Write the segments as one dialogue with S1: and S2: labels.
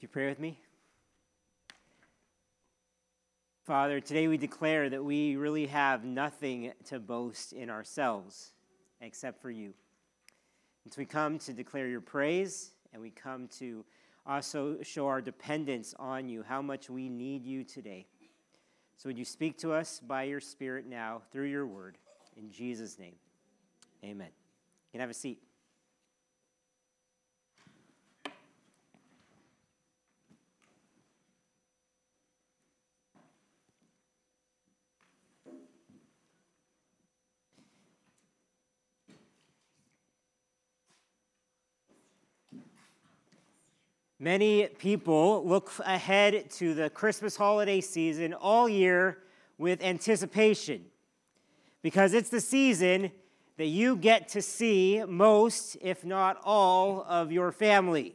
S1: You pray with me? Father, today we declare that we really have nothing to boast in ourselves except for you. And so we come to declare your praise, and we come to also show our dependence on you, how much we need you today. So would you speak to us by your Spirit now through your word? In Jesus' name, amen. You can have a seat. Many people look ahead to the Christmas holiday season all year with anticipation because it's the season that you get to see most, if not all, of your family.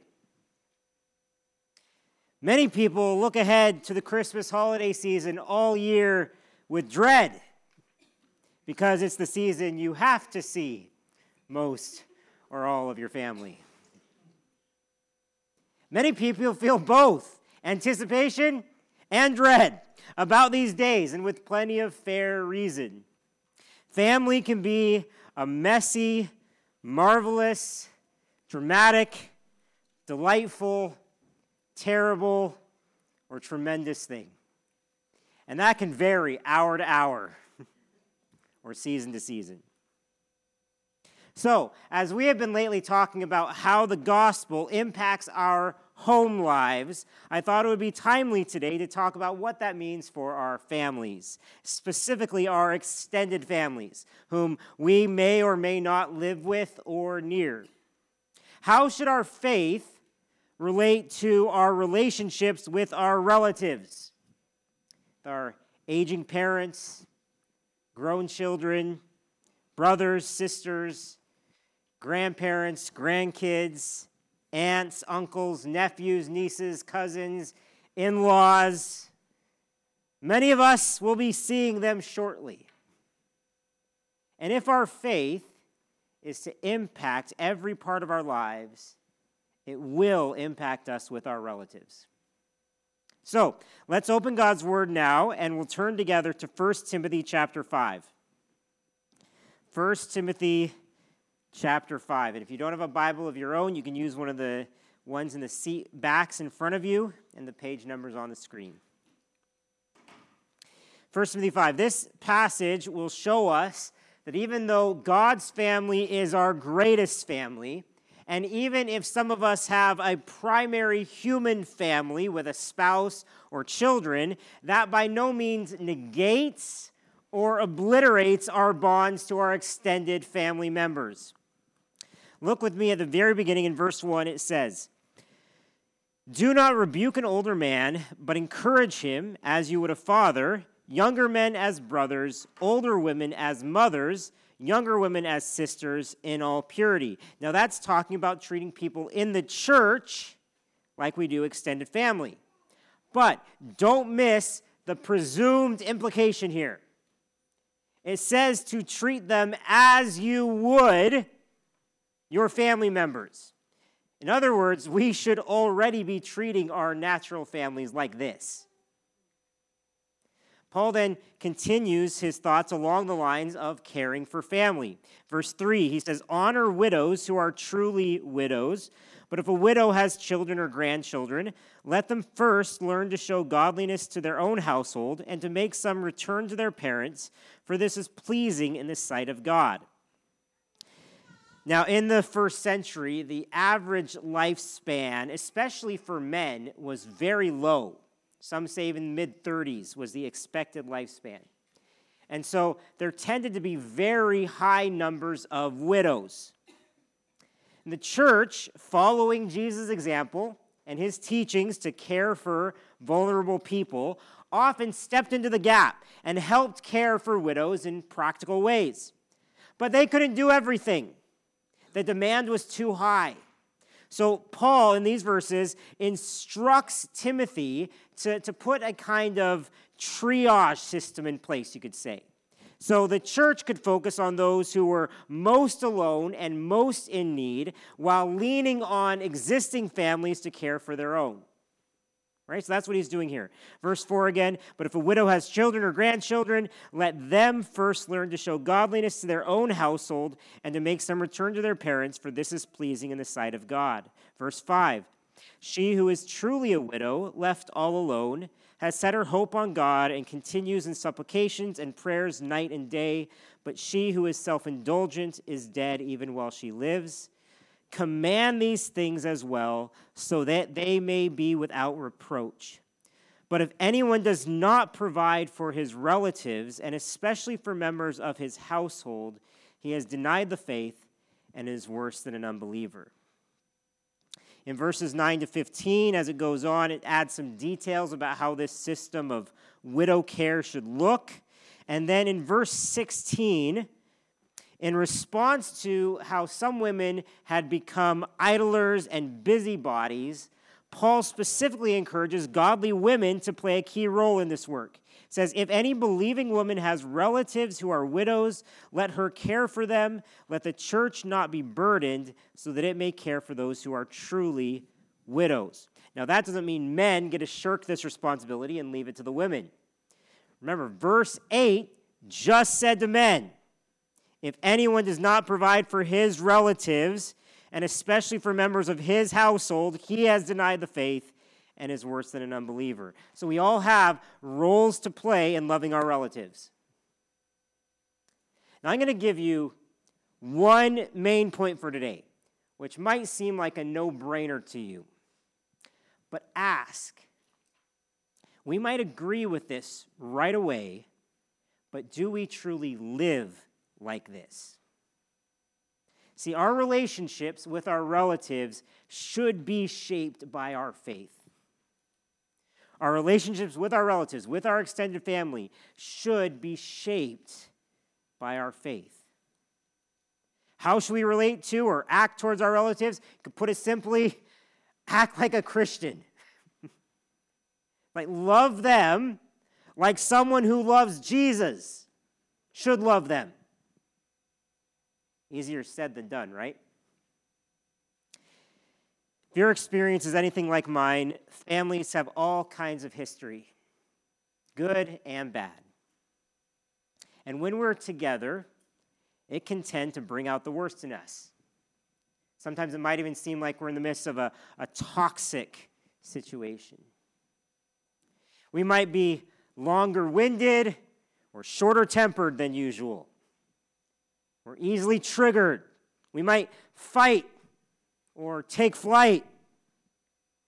S1: Many people look ahead to the Christmas holiday season all year with dread because it's the season you have to see most or all of your family. Many people feel both anticipation and dread about these days, and with plenty of fair reason. Family can be a messy, marvelous, dramatic, delightful, terrible, or tremendous thing. And that can vary hour to hour or season to season. So, as we have been lately talking about how the gospel impacts our home lives, I thought it would be timely today to talk about what that means for our families, specifically our extended families, whom we may or may not live with or near. How should our faith relate to our relationships with our relatives, our aging parents, grown children, brothers, sisters, grandparents, grandkids, aunts, uncles, nephews, nieces, cousins, in laws. Many of us will be seeing them shortly. And if our faith is to impact every part of our lives, it will impact us with our relatives. So let's open God's word now and we'll turn together to 1 Timothy chapter 5. 1 Timothy chapter 5. And if you don't have a Bible of your own, you can use one of the ones in the seat backs in front of you, and the page numbers on the screen. 1 Timothy 5. This passage will show us that even though God's family is our greatest family, and even if some of us have a primary human family with a spouse or children, that by no means negates or obliterates our bonds to our extended family members. Look with me at the very beginning in verse 1. It says, Do not rebuke an older man, but encourage him as you would a father, younger men as brothers, older women as mothers, younger women as sisters in all purity. Now, that's talking about treating people in the church like we do extended family. But don't miss the presumed implication here. It says to treat them as you would your family members. In other words, we should already be treating our natural families like this. Paul then continues his thoughts along the lines of caring for family. Verse 3, he says, Honor widows who are truly widows. But if a widow has children or grandchildren, let them first learn to show godliness to their own household and to make some return to their parents, for this is pleasing in the sight of God. Now, in the first century, the average lifespan, especially for men, was very low. Some say in mid 30s was the expected lifespan. And so there tended to be very high numbers of widows. And the church, following Jesus' example and his teachings to care for vulnerable people, often stepped into the gap and helped care for widows in practical ways. But they couldn't do everything. The demand was too high. So, Paul, in these verses, instructs Timothy to, to put a kind of triage system in place, you could say. So the church could focus on those who were most alone and most in need while leaning on existing families to care for their own. Right? So that's what he's doing here. Verse 4 again, but if a widow has children or grandchildren, let them first learn to show godliness to their own household and to make some return to their parents, for this is pleasing in the sight of God. Verse 5 She who is truly a widow, left all alone, has set her hope on God and continues in supplications and prayers night and day, but she who is self indulgent is dead even while she lives. Command these things as well, so that they may be without reproach. But if anyone does not provide for his relatives, and especially for members of his household, he has denied the faith and is worse than an unbeliever. In verses 9 to 15, as it goes on, it adds some details about how this system of widow care should look. And then in verse 16, in response to how some women had become idlers and busybodies, Paul specifically encourages godly women to play a key role in this work. It says, If any believing woman has relatives who are widows, let her care for them. Let the church not be burdened, so that it may care for those who are truly widows. Now, that doesn't mean men get to shirk this responsibility and leave it to the women. Remember, verse 8 just said to men, if anyone does not provide for his relatives, and especially for members of his household, he has denied the faith and is worse than an unbeliever. So we all have roles to play in loving our relatives. Now I'm going to give you one main point for today, which might seem like a no brainer to you. But ask. We might agree with this right away, but do we truly live like this. See, our relationships with our relatives should be shaped by our faith. Our relationships with our relatives, with our extended family, should be shaped by our faith. How should we relate to or act towards our relatives? You could put it simply act like a Christian. like, love them like someone who loves Jesus should love them. Easier said than done, right? If your experience is anything like mine, families have all kinds of history, good and bad. And when we're together, it can tend to bring out the worst in us. Sometimes it might even seem like we're in the midst of a, a toxic situation. We might be longer winded or shorter tempered than usual. We're easily triggered. We might fight or take flight.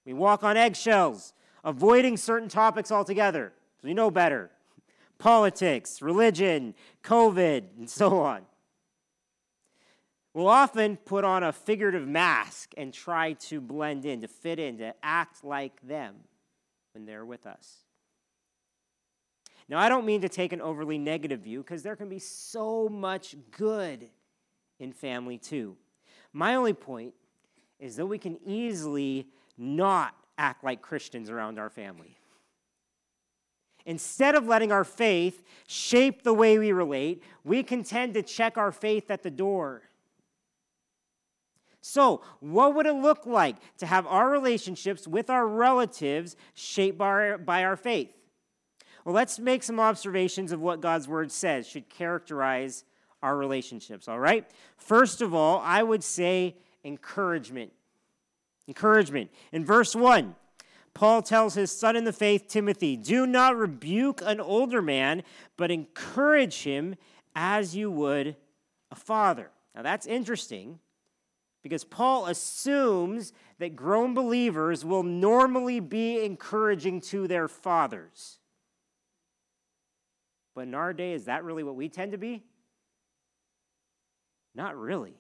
S1: We walk on eggshells, avoiding certain topics altogether we know better politics, religion, COVID, and so on. We'll often put on a figurative mask and try to blend in, to fit in, to act like them when they're with us. Now, I don't mean to take an overly negative view because there can be so much good in family too. My only point is that we can easily not act like Christians around our family. Instead of letting our faith shape the way we relate, we can tend to check our faith at the door. So, what would it look like to have our relationships with our relatives shaped by our, by our faith? Well, let's make some observations of what God's word says should characterize our relationships, all right? First of all, I would say encouragement. Encouragement. In verse 1, Paul tells his son in the faith, Timothy, do not rebuke an older man, but encourage him as you would a father. Now that's interesting because Paul assumes that grown believers will normally be encouraging to their fathers. But in our day, is that really what we tend to be? Not really.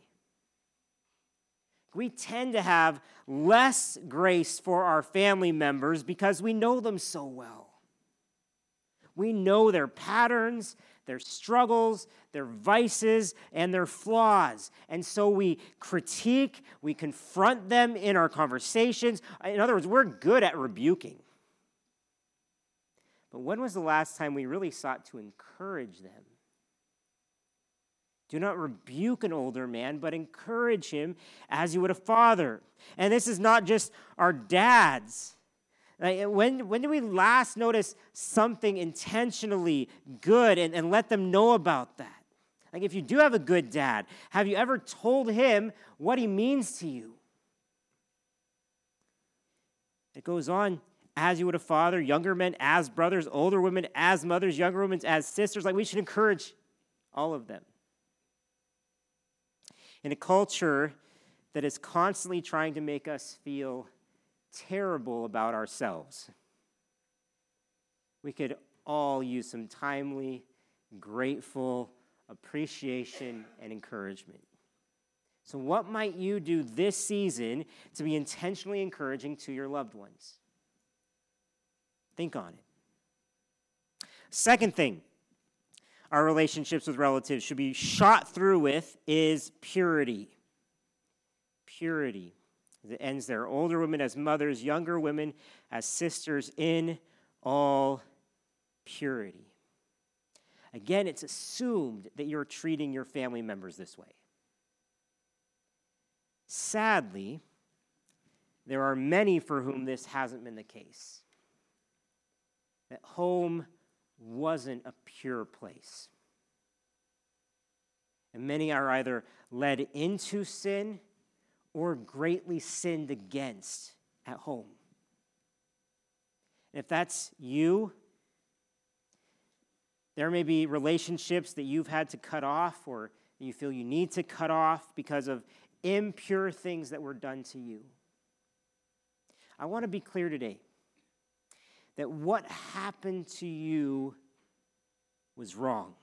S1: We tend to have less grace for our family members because we know them so well. We know their patterns, their struggles, their vices, and their flaws. And so we critique, we confront them in our conversations. In other words, we're good at rebuking. But when was the last time we really sought to encourage them? Do not rebuke an older man, but encourage him as you would a father. And this is not just our dads. Like when, when do we last notice something intentionally good and, and let them know about that? Like, if you do have a good dad, have you ever told him what he means to you? It goes on as you would a father, younger men as brothers, older women as mothers, younger women as sisters. Like, we should encourage all of them. In a culture that is constantly trying to make us feel terrible about ourselves. We could all use some timely, grateful appreciation and encouragement. So, what might you do this season to be intentionally encouraging to your loved ones? Think on it. Second thing our relationships with relatives should be shot through with is purity. Purity. It ends there. Older women as mothers, younger women as sisters in all purity. Again, it's assumed that you're treating your family members this way. Sadly, there are many for whom this hasn't been the case. That home wasn't a pure place. And many are either led into sin or greatly sinned against at home. And if that's you, there may be relationships that you've had to cut off or you feel you need to cut off because of impure things that were done to you. I want to be clear today that what happened to you was wrong.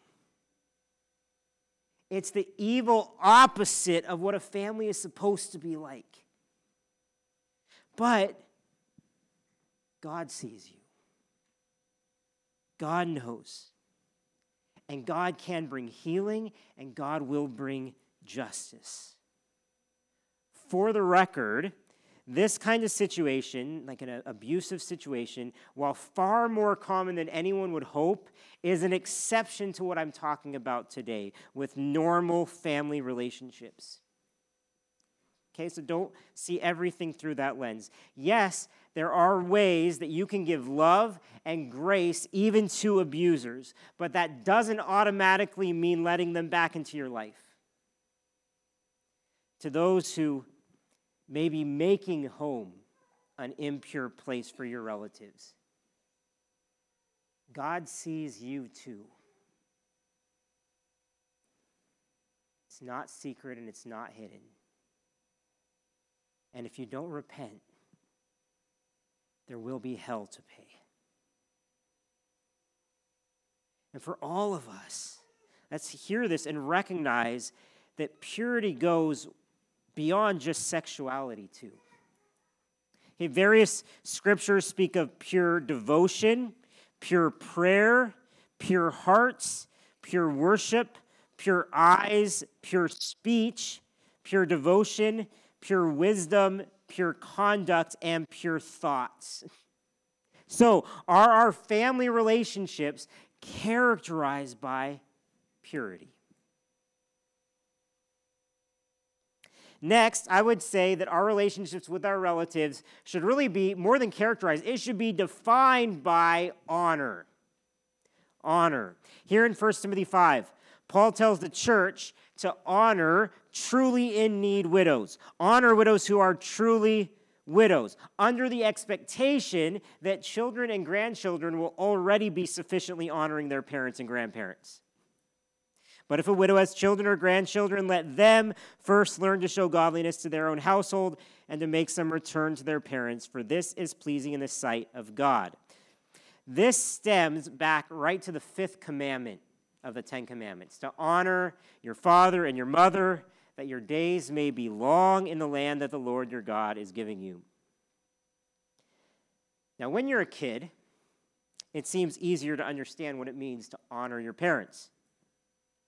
S1: It's the evil opposite of what a family is supposed to be like. But God sees you, God knows. And God can bring healing, and God will bring justice. For the record, this kind of situation, like an abusive situation, while far more common than anyone would hope, is an exception to what I'm talking about today with normal family relationships. Okay, so don't see everything through that lens. Yes, there are ways that you can give love and grace even to abusers, but that doesn't automatically mean letting them back into your life. To those who maybe making home an impure place for your relatives. God sees you too. It's not secret and it's not hidden. And if you don't repent, there will be hell to pay. And for all of us, let's hear this and recognize that purity goes beyond just sexuality, too. Okay, various scriptures speak of pure devotion, pure prayer, pure hearts, pure worship, pure eyes, pure speech, pure devotion, pure wisdom, pure conduct, and pure thoughts. So, are our family relationships characterized by purity? Next, I would say that our relationships with our relatives should really be more than characterized, it should be defined by honor. Honor. Here in 1 Timothy 5, Paul tells the church to honor truly in need widows, honor widows who are truly widows, under the expectation that children and grandchildren will already be sufficiently honoring their parents and grandparents. But if a widow has children or grandchildren, let them first learn to show godliness to their own household and to make some return to their parents, for this is pleasing in the sight of God. This stems back right to the fifth commandment of the Ten Commandments to honor your father and your mother, that your days may be long in the land that the Lord your God is giving you. Now, when you're a kid, it seems easier to understand what it means to honor your parents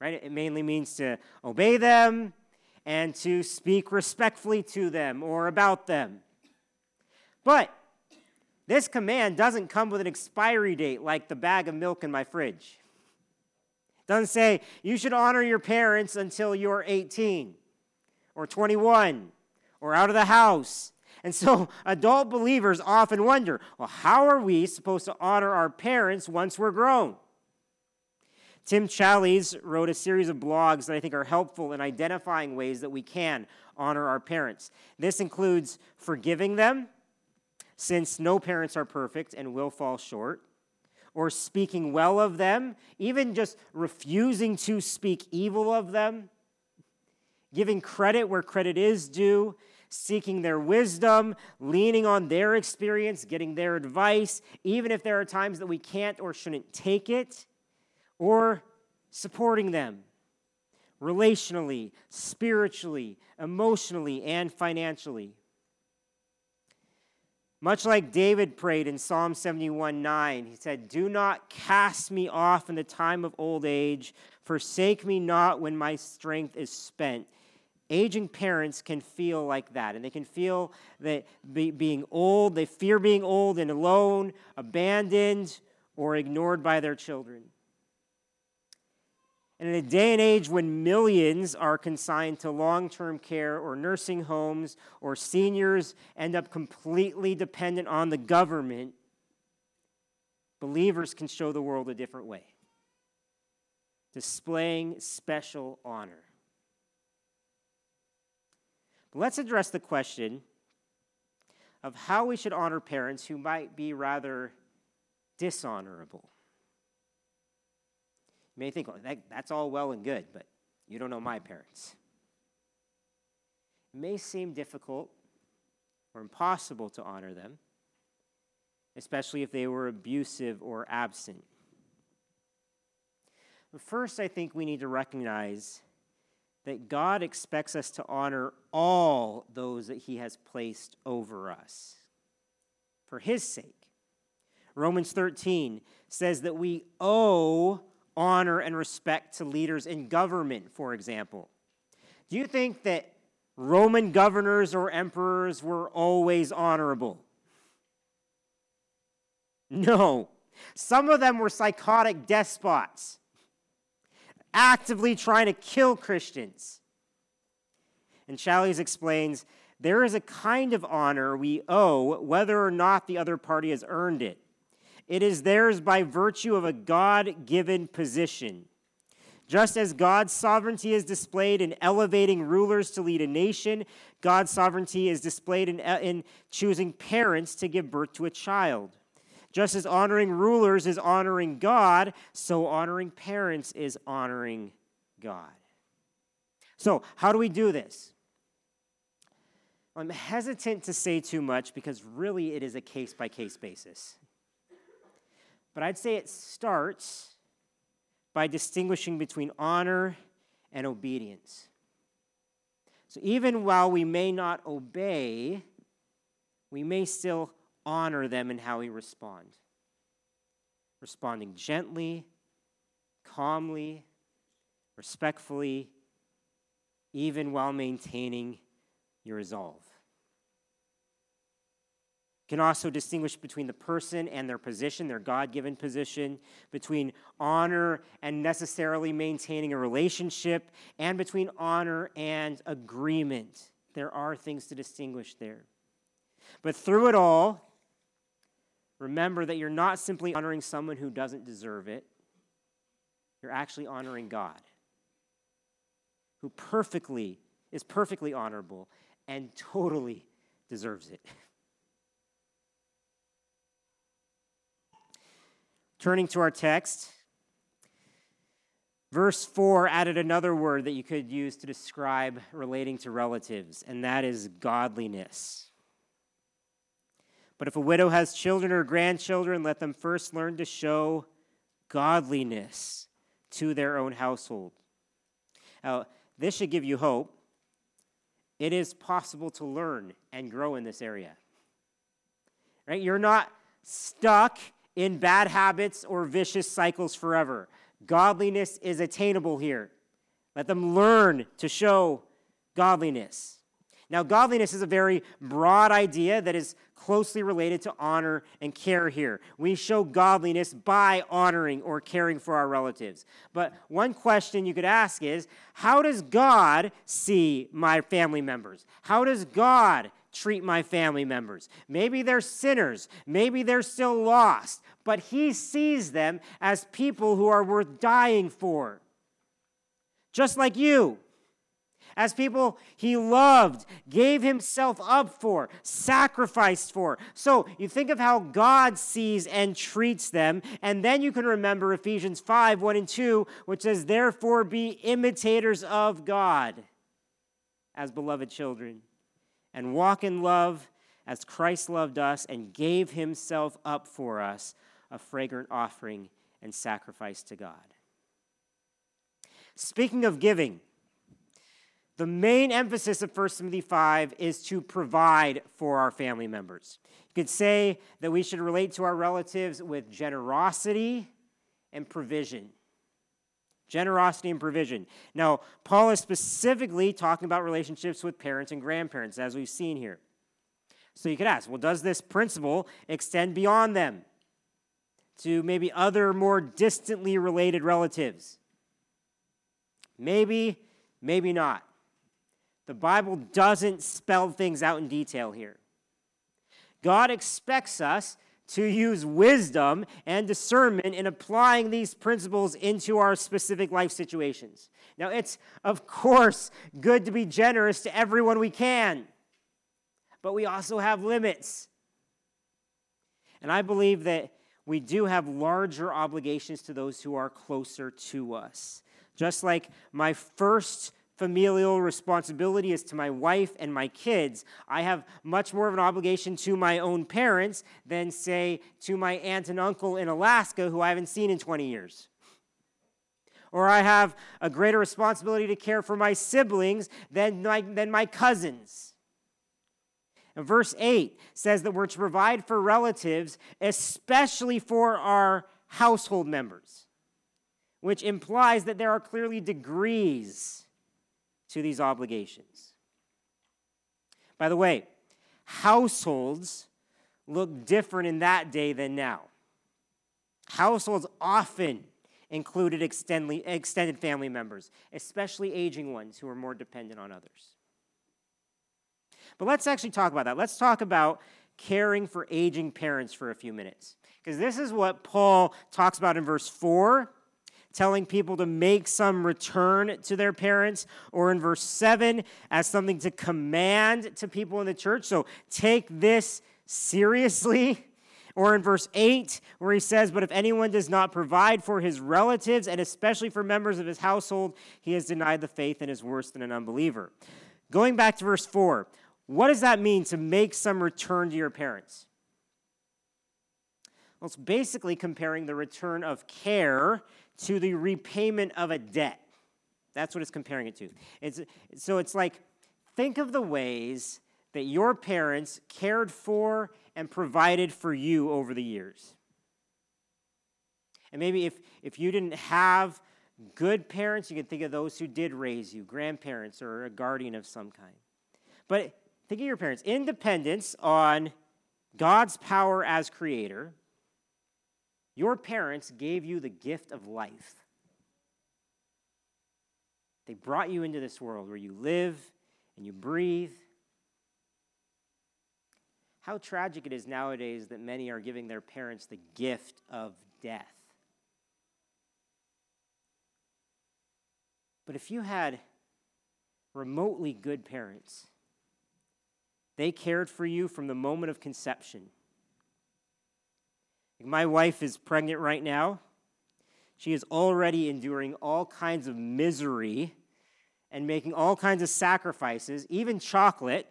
S1: right? It mainly means to obey them and to speak respectfully to them or about them. But this command doesn't come with an expiry date like the bag of milk in my fridge. It doesn't say you should honor your parents until you're 18 or 21 or out of the house. And so adult believers often wonder well, how are we supposed to honor our parents once we're grown? Tim Challies wrote a series of blogs that I think are helpful in identifying ways that we can honor our parents. This includes forgiving them, since no parents are perfect and will fall short, or speaking well of them, even just refusing to speak evil of them, giving credit where credit is due, seeking their wisdom, leaning on their experience, getting their advice, even if there are times that we can't or shouldn't take it or supporting them relationally, spiritually, emotionally, and financially. Much like David prayed in Psalm 71 9, he said, Do not cast me off in the time of old age, forsake me not when my strength is spent. Aging parents can feel like that, and they can feel that be, being old, they fear being old and alone, abandoned, or ignored by their children. And in a day and age when millions are consigned to long term care or nursing homes, or seniors end up completely dependent on the government, believers can show the world a different way, displaying special honor. But let's address the question of how we should honor parents who might be rather dishonorable. You may think, well, that, that's all well and good, but you don't know my parents. It may seem difficult or impossible to honor them, especially if they were abusive or absent. But first, I think we need to recognize that God expects us to honor all those that He has placed over us for His sake. Romans 13 says that we owe honor and respect to leaders in government, for example. Do you think that Roman governors or emperors were always honorable? No. Some of them were psychotic despots, actively trying to kill Christians. And Challies explains there is a kind of honor we owe whether or not the other party has earned it. It is theirs by virtue of a God given position. Just as God's sovereignty is displayed in elevating rulers to lead a nation, God's sovereignty is displayed in, uh, in choosing parents to give birth to a child. Just as honoring rulers is honoring God, so honoring parents is honoring God. So, how do we do this? I'm hesitant to say too much because really it is a case by case basis. But I'd say it starts by distinguishing between honor and obedience. So even while we may not obey, we may still honor them in how we respond. Responding gently, calmly, respectfully, even while maintaining your resolve can also distinguish between the person and their position, their God given position, between honor and necessarily maintaining a relationship, and between honor and agreement. There are things to distinguish there. But through it all, remember that you're not simply honoring someone who doesn't deserve it, you're actually honoring God, who perfectly is perfectly honorable and totally deserves it. Turning to our text, verse 4 added another word that you could use to describe relating to relatives, and that is godliness. But if a widow has children or grandchildren, let them first learn to show godliness to their own household. Now, this should give you hope. It is possible to learn and grow in this area. Right? You're not stuck in bad habits or vicious cycles forever. Godliness is attainable here. Let them learn to show godliness. Now, godliness is a very broad idea that is closely related to honor and care here. We show godliness by honoring or caring for our relatives. But one question you could ask is how does God see my family members? How does God treat my family members. Maybe they're sinners, maybe they're still lost, but He sees them as people who are worth dying for. Just like you as people he loved, gave himself up for, sacrificed for. So you think of how God sees and treats them, and then you can remember Ephesians 5 1 and 2, which says, Therefore be imitators of God as beloved children, and walk in love as Christ loved us and gave himself up for us, a fragrant offering and sacrifice to God. Speaking of giving, the main emphasis of 1 Timothy 5 is to provide for our family members. You could say that we should relate to our relatives with generosity and provision. Generosity and provision. Now, Paul is specifically talking about relationships with parents and grandparents, as we've seen here. So you could ask, well, does this principle extend beyond them to maybe other more distantly related relatives? Maybe, maybe not. The Bible doesn't spell things out in detail here. God expects us to use wisdom and discernment in applying these principles into our specific life situations. Now, it's of course good to be generous to everyone we can, but we also have limits. And I believe that we do have larger obligations to those who are closer to us. Just like my first familial responsibility is to my wife and my kids. I have much more of an obligation to my own parents than, say, to my aunt and uncle in Alaska who I haven't seen in 20 years. Or I have a greater responsibility to care for my siblings than my, than my cousins. And verse 8 says that we're to provide for relatives, especially for our household members, which implies that there are clearly degrees to these obligations. By the way, households look different in that day than now. Households often included extended family members, especially aging ones who are more dependent on others. But let's actually talk about that. Let's talk about caring for aging parents for a few minutes. Because this is what Paul talks about in verse 4 telling people to make some return to their parents, or in verse 7 as something to command to people in the church. So take this seriously. Or in verse 8, where he says, But if anyone does not provide for his relatives, and especially for members of his household, he has denied the faith and is worse than an unbeliever. Going back to verse 4, what does that mean to make some return to your parents? Well, it's basically comparing the return of care to the repayment of a debt. That's what it's comparing it to. It's, so it's like, think of the ways that your parents cared for and provided for you over the years. And maybe if, if you didn't have good parents, you can think of those who did raise you, grandparents or a guardian of some kind. But think of your parents. Independence on God's power as creator your parents gave you the gift of life. They brought you into this world where you live and you breathe. How tragic it is nowadays that many are giving their parents the gift of death. But if you had remotely good parents, they cared for you from the moment of conception my wife is pregnant right now. She is already enduring all kinds of misery and making all kinds of sacrifices, even chocolate,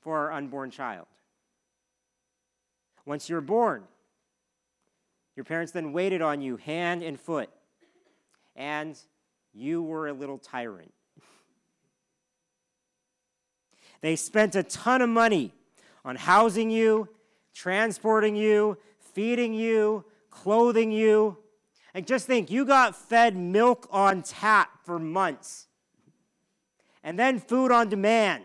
S1: for our unborn child. Once you're born, your parents then waited on you hand and foot, and you were a little tyrant. They spent a ton of money on housing you transporting you, feeding you, clothing you. And just think, you got fed milk on tap for months, and then food on demand.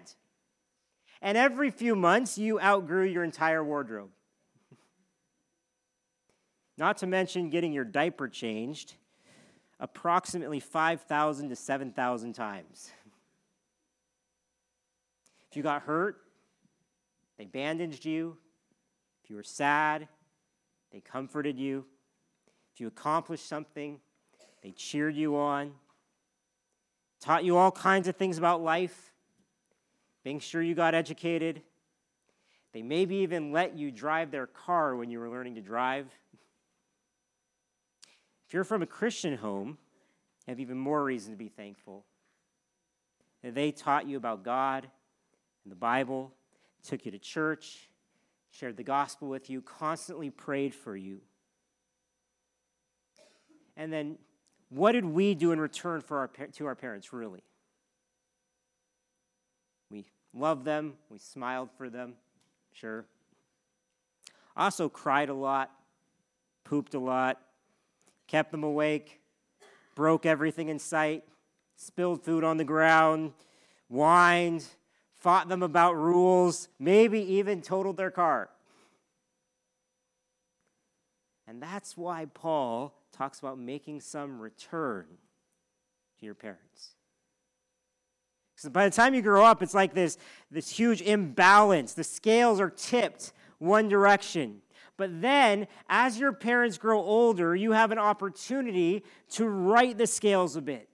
S1: And every few months, you outgrew your entire wardrobe. Not to mention getting your diaper changed approximately 5,000 to 7,000 times. If you got hurt, they bandaged you. If you were sad, they comforted you. If you accomplished something, they cheered you on, taught you all kinds of things about life, being sure you got educated. They maybe even let you drive their car when you were learning to drive. If you're from a Christian home, you have even more reason to be thankful. They taught you about God and the Bible, took you to church, shared the gospel with you, constantly prayed for you. And then, what did we do in return for our, to our parents, really? We loved them, we smiled for them, sure. Also, cried a lot, pooped a lot, kept them awake, broke everything in sight, spilled food on the ground, whined, fought them about rules, maybe even totaled their car. And that's why Paul talks about making some return to your parents. Because by the time you grow up, it's like this, this huge imbalance. The scales are tipped one direction. But then, as your parents grow older, you have an opportunity to right the scales a bit.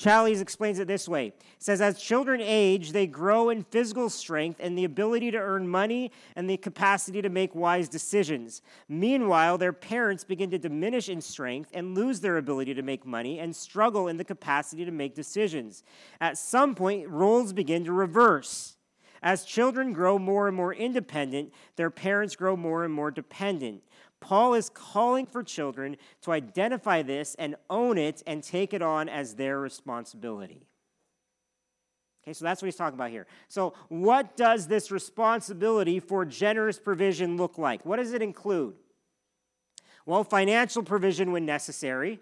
S1: Challies explains it this way. He says, as children age, they grow in physical strength and the ability to earn money and the capacity to make wise decisions. Meanwhile, their parents begin to diminish in strength and lose their ability to make money and struggle in the capacity to make decisions. At some point, roles begin to reverse. As children grow more and more independent, their parents grow more and more dependent. Paul is calling for children to identify this and own it and take it on as their responsibility. Okay, so that's what he's talking about here. So, what does this responsibility for generous provision look like? What does it include? Well, financial provision when necessary.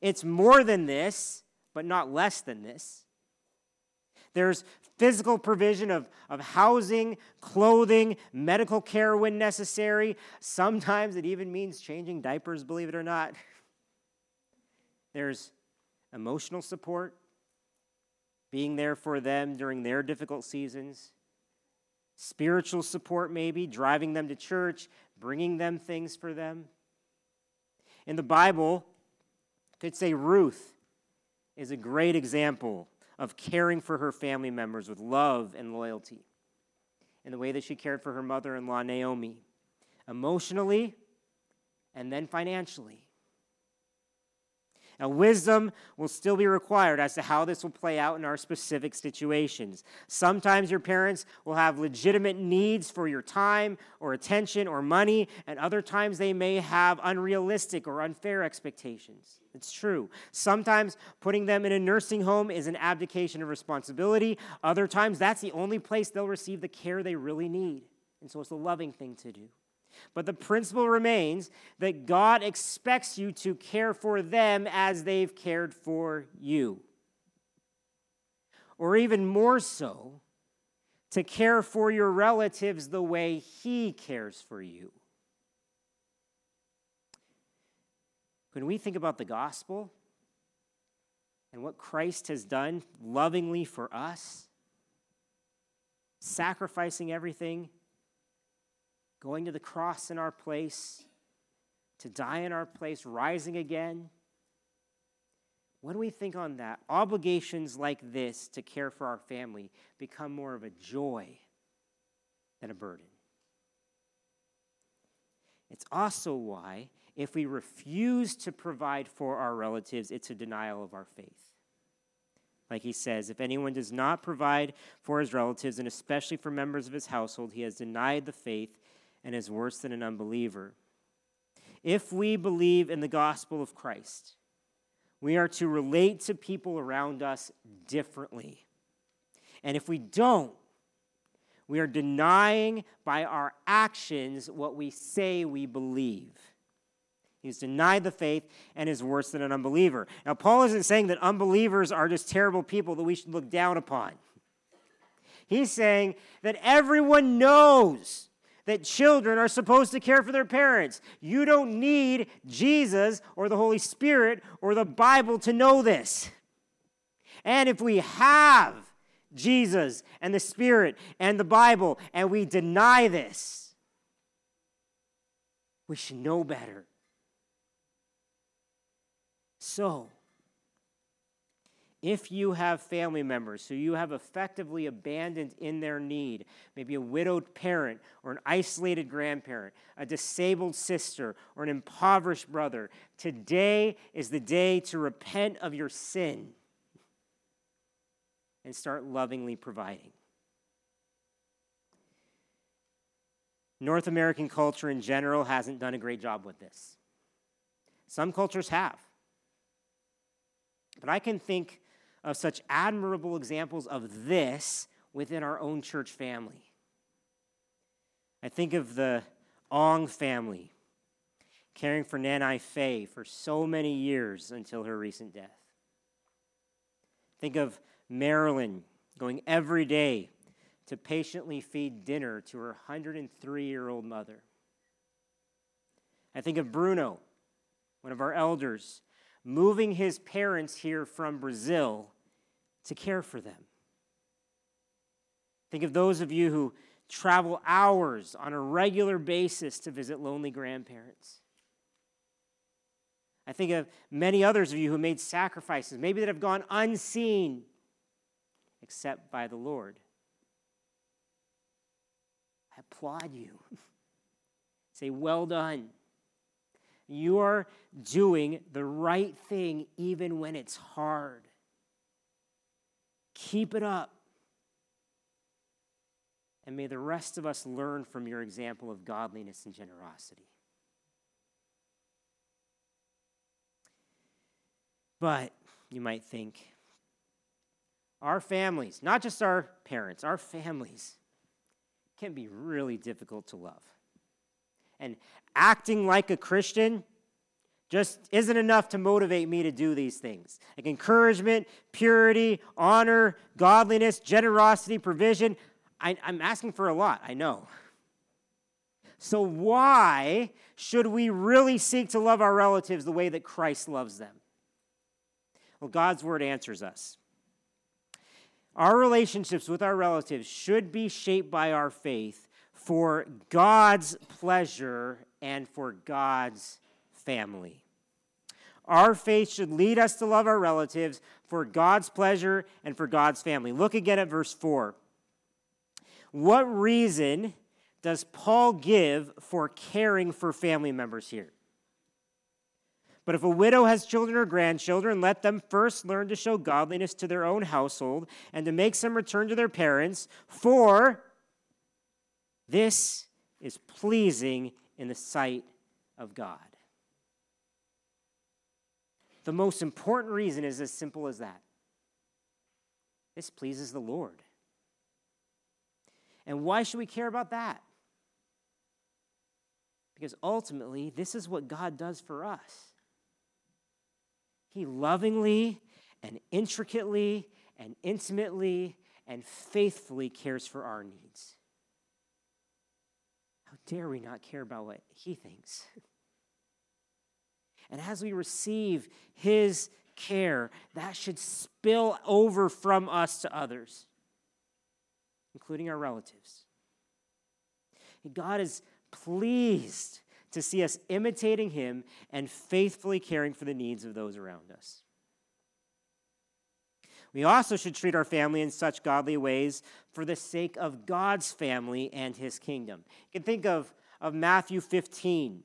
S1: It's more than this, but not less than this. There's physical provision of, of housing, clothing, medical care when necessary. Sometimes it even means changing diapers, believe it or not. There's emotional support, being there for them during their difficult seasons. Spiritual support, maybe, driving them to church, bringing them things for them. In the Bible, could say Ruth is a great example of caring for her family members with love and loyalty in the way that she cared for her mother in law, Naomi, emotionally and then financially. Now, wisdom will still be required as to how this will play out in our specific situations. Sometimes your parents will have legitimate needs for your time or attention or money, and other times they may have unrealistic or unfair expectations. It's true. Sometimes putting them in a nursing home is an abdication of responsibility. Other times, that's the only place they'll receive the care they really need. And so it's a loving thing to do. But the principle remains that God expects you to care for them as they've cared for you. Or even more so, to care for your relatives the way He cares for you. When we think about the gospel and what Christ has done lovingly for us, sacrificing everything going to the cross in our place, to die in our place, rising again. When we think on that, obligations like this to care for our family become more of a joy than a burden. It's also why, if we refuse to provide for our relatives, it's a denial of our faith. Like he says, if anyone does not provide for his relatives, and especially for members of his household, he has denied the faith and is worse than an unbeliever. If we believe in the gospel of Christ, we are to relate to people around us differently. And if we don't, we are denying by our actions what we say we believe. He's denied the faith and is worse than an unbeliever. Now, Paul isn't saying that unbelievers are just terrible people that we should look down upon. He's saying that everyone knows that children are supposed to care for their parents. You don't need Jesus or the Holy Spirit or the Bible to know this. And if we have Jesus and the Spirit and the Bible and we deny this, we should know better. So, if you have family members who you have effectively abandoned in their need, maybe a widowed parent or an isolated grandparent, a disabled sister or an impoverished brother, today is the day to repent of your sin and start lovingly providing. North American culture in general hasn't done a great job with this. Some cultures have. But I can think of such admirable examples of this within our own church family. I think of the Ong family caring for Nanai Fei for so many years until her recent death. Think of Marilyn going every day to patiently feed dinner to her 103 year old mother. I think of Bruno, one of our elders, moving his parents here from Brazil to care for them. Think of those of you who travel hours on a regular basis to visit lonely grandparents. I think of many others of you who made sacrifices, maybe that have gone unseen except by the Lord. I applaud you. Say, well done. You are doing the right thing even when it's hard. Keep it up. And may the rest of us learn from your example of godliness and generosity. But you might think, our families, not just our parents, our families can be really difficult to love. And acting like a Christian just isn't enough to motivate me to do these things. Like encouragement, purity, honor, godliness, generosity, provision. I, am asking for a lot, I know. So, why should we really seek to love our relatives the way that Christ loves them? Well, God's word answers us. Our relationships with our relatives should be shaped by our faith for God's pleasure and for God's family. Our faith should lead us to love our relatives for God's pleasure and for God's family. Look again at verse 4. What reason does Paul give for caring for family members here? But if a widow has children or grandchildren, let them first learn to show godliness to their own household and to make some return to their parents, for this is pleasing in the sight of God. The most important reason is as simple as that this pleases the Lord. And why should we care about that? Because ultimately, this is what God does for us. He lovingly and intricately and intimately and faithfully cares for our needs. How dare we not care about what He thinks? And as we receive His care, that should spill over from us to others, including our relatives. God is pleased to see us imitating Him and faithfully caring for the needs of those around us. We also should treat our family in such godly ways for the sake of God's family and his kingdom. You can think of, of Matthew 15,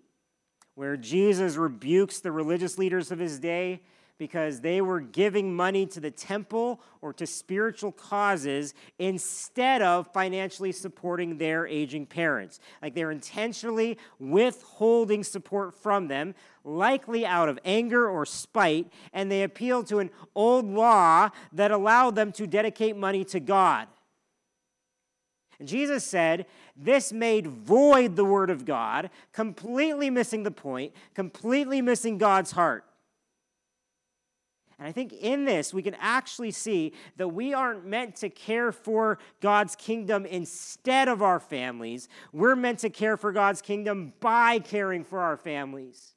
S1: where Jesus rebukes the religious leaders of his day because they were giving money to the temple or to spiritual causes instead of financially supporting their aging parents. Like they're intentionally withholding support from them, likely out of anger or spite, and they appeal to an old law that allowed them to dedicate money to God. Jesus said, This made void the word of God, completely missing the point, completely missing God's heart. And I think in this, we can actually see that we aren't meant to care for God's kingdom instead of our families. We're meant to care for God's kingdom by caring for our families.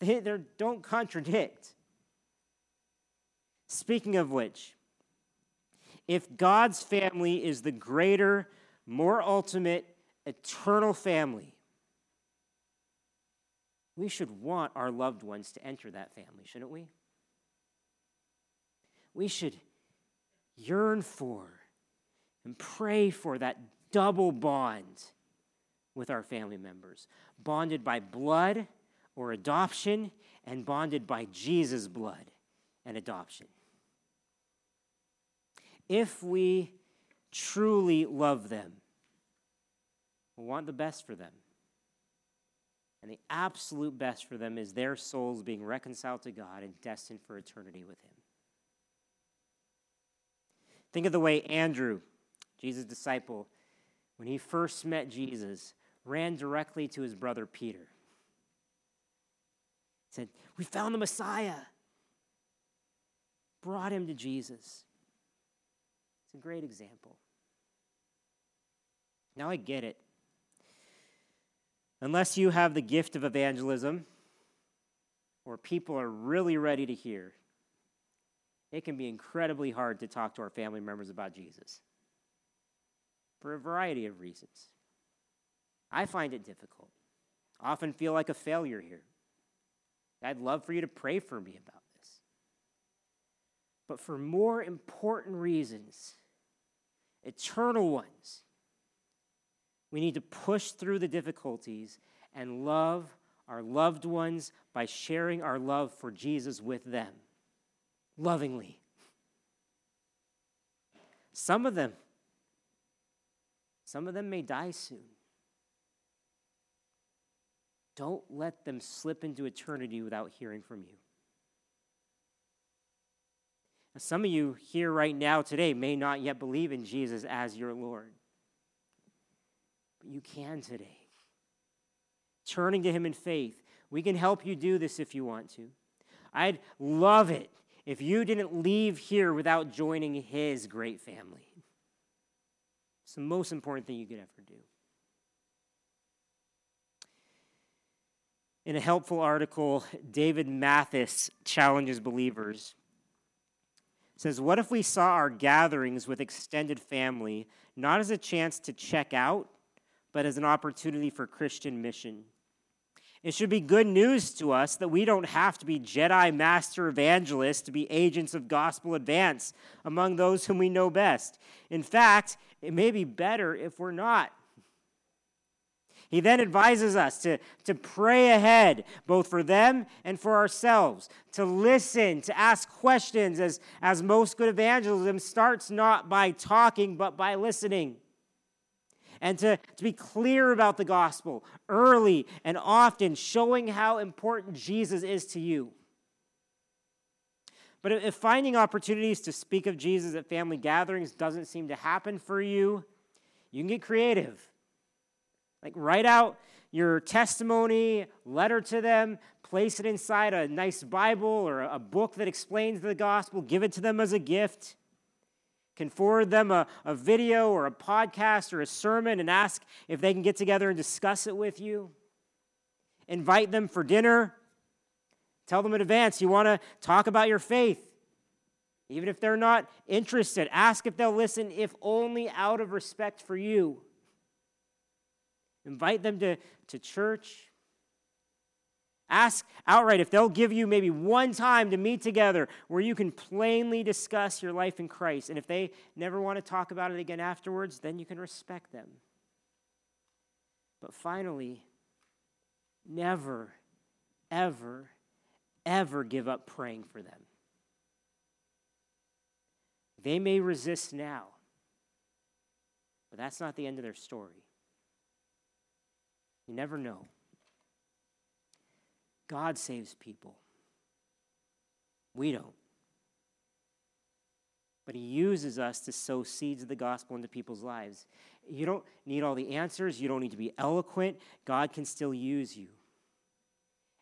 S1: They don't contradict. Speaking of which, if God's family is the greater, more ultimate, eternal family, we should want our loved ones to enter that family, shouldn't we? We should yearn for and pray for that double bond with our family members bonded by blood or adoption, and bonded by Jesus' blood and adoption. If we truly love them, we want the best for them. And the absolute best for them is their souls being reconciled to God and destined for eternity with Him. Think of the way Andrew, Jesus' disciple, when he first met Jesus, ran directly to his brother Peter. He said, We found the Messiah. Brought him to Jesus. It's a great example. Now I get it. Unless you have the gift of evangelism, or people are really ready to hear, it can be incredibly hard to talk to our family members about Jesus for a variety of reasons. I find it difficult. Often feel like a failure here. I'd love for you to pray for me about. But for more important reasons, eternal ones, we need to push through the difficulties and love our loved ones by sharing our love for Jesus with them lovingly. Some of them, some of them may die soon. Don't let them slip into eternity without hearing from you. Some of you here right now today may not yet believe in Jesus as your Lord, but you can today. Turning to Him in faith, we can help you do this if you want to. I'd love it if you didn't leave here without joining His great family. It's the most important thing you could ever do. In a helpful article, David Mathis challenges believers. Says, What if we saw our gatherings with extended family not as a chance to check out, but as an opportunity for Christian mission? It should be good news to us that we don't have to be Jedi master evangelists to be agents of gospel advance among those whom we know best. In fact, it may be better if we're not. He then advises us to, to pray ahead, both for them and for ourselves, to listen, to ask questions, as, as most good evangelism starts not by talking, but by listening. And to, to be clear about the gospel early and often, showing how important Jesus is to you. But if finding opportunities to speak of Jesus at family gatherings doesn't seem to happen for you, you can get creative. Like, write out your testimony, letter to them, place it inside a nice Bible or a book that explains the gospel, give it to them as a gift. Can forward them a, a video or a podcast or a sermon and ask if they can get together and discuss it with you. Invite them for dinner. Tell them in advance you want to talk about your faith. Even if they're not interested, ask if they'll listen, if only out of respect for you. Invite them to, to church. Ask outright if they'll give you maybe one time to meet together where you can plainly discuss your life in Christ. And if they never want to talk about it again afterwards, then you can respect them. But finally, never, ever, ever give up praying for them. They may resist now, but that's not the end of their story. You never know. God saves people. We don't. But He uses us to sow seeds of the gospel into people's lives. You don't need all the answers, you don't need to be eloquent. God can still use you.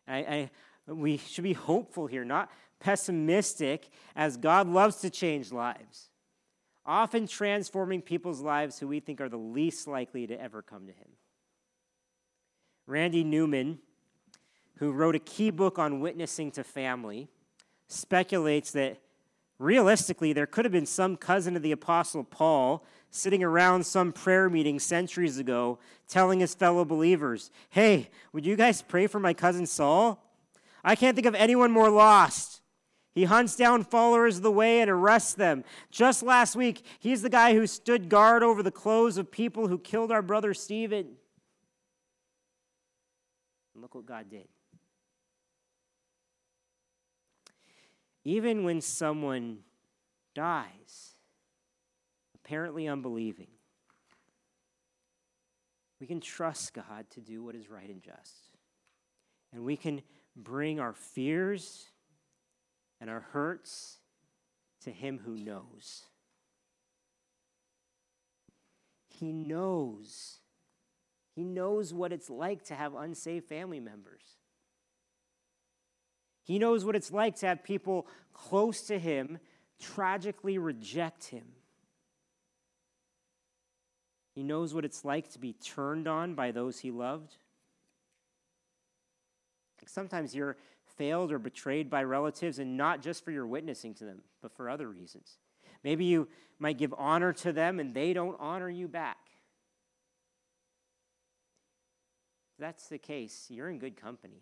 S1: I, I, we should be hopeful here, not pessimistic, as God loves to change lives, often transforming people's lives who we think are the least likely to ever come to Him. Randy Newman, who wrote a key book on witnessing to family, speculates that Realistically, there could have been some cousin of the Apostle Paul sitting around some prayer meeting centuries ago telling his fellow believers, Hey, would you guys pray for my cousin Saul? I can't think of anyone more lost. He hunts down followers of the way and arrests them. Just last week, he's the guy who stood guard over the clothes of people who killed our brother Stephen. And look what God did. Even when someone dies, apparently unbelieving, we can trust God to do what is right and just. And we can bring our fears and our hurts to Him who knows. He knows. He knows what it's like to have unsaved family members. He knows what it's like to have people close to Him tragically reject Him. He knows what it's like to be turned on by those he loved. Sometimes you're failed or betrayed by relatives, and not just for your witnessing to them, but for other reasons. Maybe you might give honor to them and they don't honor you back. If that's the case, you're in good company.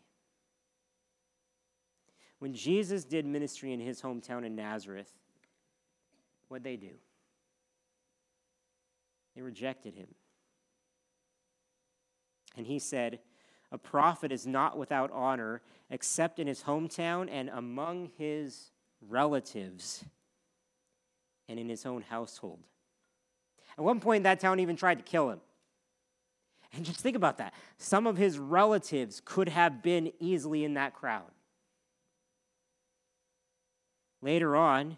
S1: When Jesus did ministry in his hometown in Nazareth, what'd they do? They rejected him. And he said, A prophet is not without honor except in his hometown and among his relatives and in his own household. At one point, that town even tried to kill him. And just think about that. Some of his relatives could have been easily in that crowd. Later on,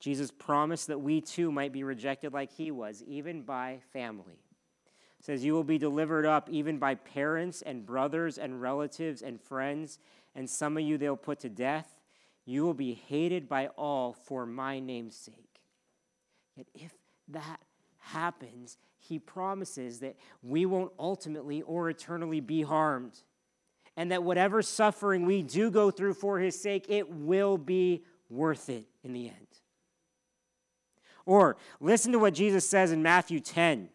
S1: Jesus promised that we too might be rejected like he was, even by family. It says, You will be delivered up even by parents and brothers and relatives and friends, and some of you they'll put to death. You will be hated by all for my name's sake. Yet if that happens, he promises that we won't ultimately or eternally be harmed. And that whatever suffering we do go through for his sake, it will be worth it in the end. Or listen to what Jesus says in Matthew 10.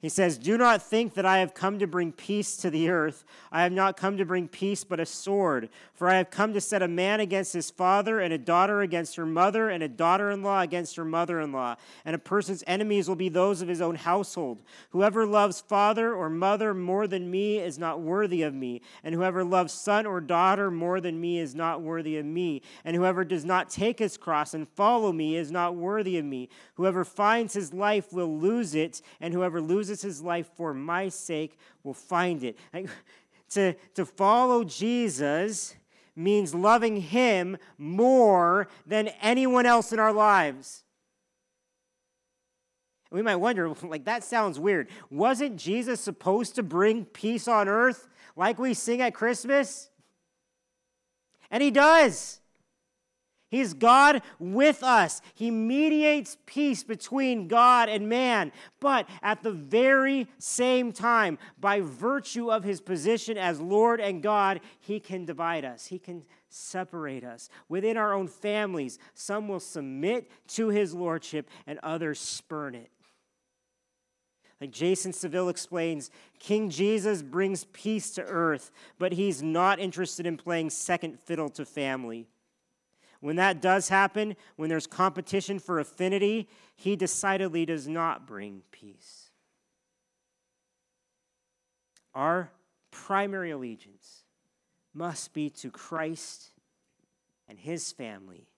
S1: He says, Do not think that I have come to bring peace to the earth. I have not come to bring peace, but a sword. For I have come to set a man against his father, and a daughter against her mother, and a daughter in law against her mother in law. And a person's enemies will be those of his own household. Whoever loves father or mother more than me is not worthy of me. And whoever loves son or daughter more than me is not worthy of me. And whoever does not take his cross and follow me is not worthy of me. Whoever finds his life will lose it, and whoever loses loses his life for my sake will find it. to, to follow Jesus means loving him more than anyone else in our lives. We might wonder, like, that sounds weird. Wasn't Jesus supposed to bring peace on earth like we sing at Christmas? And he does. He's God with us. He mediates peace between God and man. But at the very same time, by virtue of his position as Lord and God, he can divide us. He can separate us. Within our own families, some will submit to his lordship and others spurn it. Like Jason Seville explains, King Jesus brings peace to earth, but he's not interested in playing second fiddle to family. When that does happen, when there's competition for affinity, he decidedly does not bring peace. Our primary allegiance must be to Christ and his family,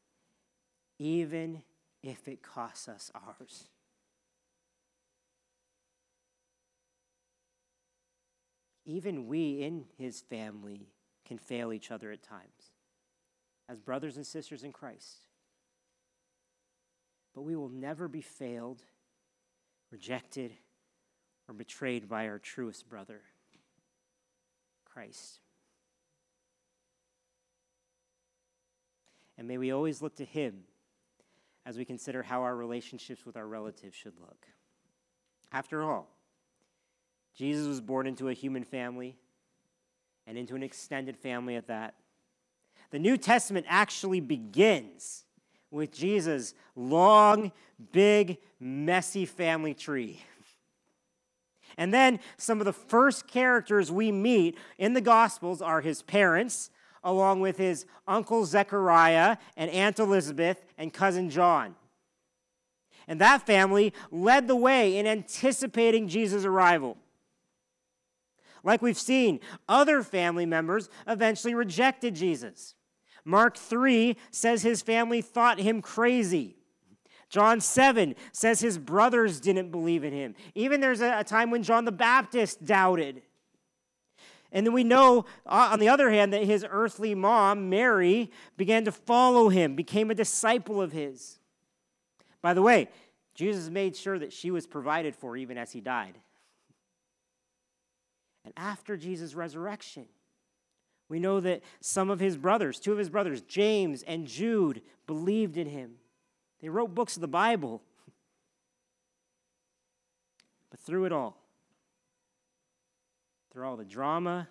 S1: even if it costs us ours. Even we in his family can fail each other at times as brothers and sisters in Christ. But we will never be failed, rejected, or betrayed by our truest brother, Christ. And may we always look to Him as we consider how our relationships with our relatives should look. After all, Jesus was born into a human family and into an extended family at that. The New Testament actually begins with Jesus' long, big, messy family tree. And then some of the first characters we meet in the Gospels are his parents, along with his uncle Zechariah and Aunt Elizabeth and cousin John. And that family led the way in anticipating Jesus' arrival. Like we've seen, other family members eventually rejected Jesus. Mark 3 says his family thought him crazy. John 7 says his brothers didn't believe in him. Even there's a, time when John the Baptist doubted. And then we know, uh, on the other hand, that his earthly mom, Mary, began to follow him, became a disciple of his. By the way, Jesus made sure that she was provided for even as he died. And after Jesus' resurrection, we know that some of his brothers, two of his brothers, James and Jude, believed in him. They wrote books of the Bible. But through it all, through all the drama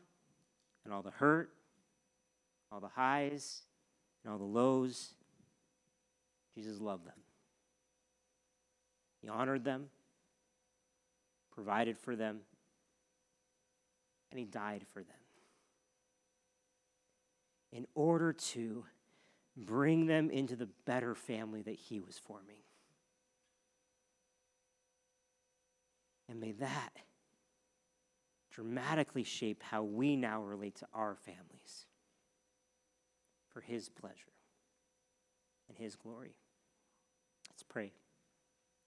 S1: and all the hurt, all the highs and all the lows, Jesus loved them. He honored them, provided for them, and He died for them in order to bring them into the better family that He was forming. And may that dramatically shape how we now relate to our families for His pleasure and His glory. Let's pray.